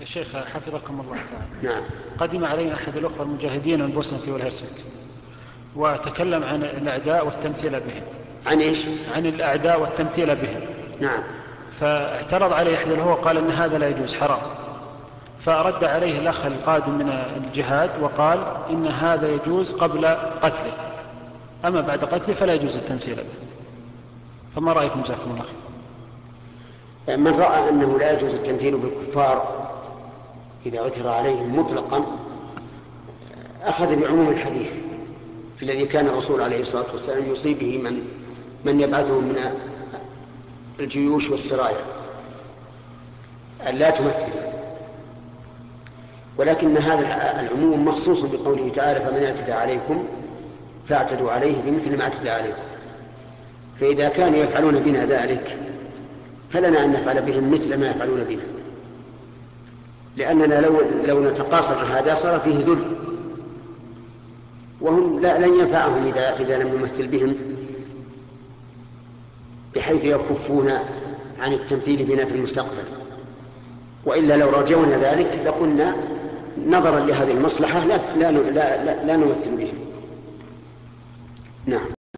يا شيخ حفظكم الله تعالى. نعم. قدم علينا أحد الأخوة المجاهدين من البوسنة والهرسك وتكلم عن الأعداء والتمثيل بهم. عن إيش؟ عن الأعداء والتمثيل بهم. نعم. فاعترض عليه أحد الأخوة قال أن هذا لا يجوز حرام. فرد عليه الأخ القادم من الجهاد وقال إن هذا يجوز قبل قتله. أما بعد قتله فلا يجوز التمثيل به. فما رأيكم جزاكم الله خير؟ من رأى أنه لا يجوز التمثيل بالكفار إذا عثر عليهم مطلقا أخذ بعموم الحديث الذي كان الرسول عليه الصلاة والسلام يصيب به من من يبعثهم من الجيوش والسرايا أن لا تمثلوا. ولكن هذا العموم مخصوص بقوله تعالى فمن اعتدى عليكم فاعتدوا عليه بمثل ما اعتدى عليكم. فإذا كانوا يفعلون بنا ذلك فلنا أن نفعل بهم مثل ما يفعلون بنا. لأننا لو لو نتقاصر هذا صار فيه ذل. وهم لا لن ينفعهم إذا إذا لم نمثل بهم بحيث يكفون عن التمثيل بنا في المستقبل. وإلا لو رجونا ذلك لقلنا نظرا لهذه المصلحة لا لا لا, لا, لا نمثل بهم. نعم.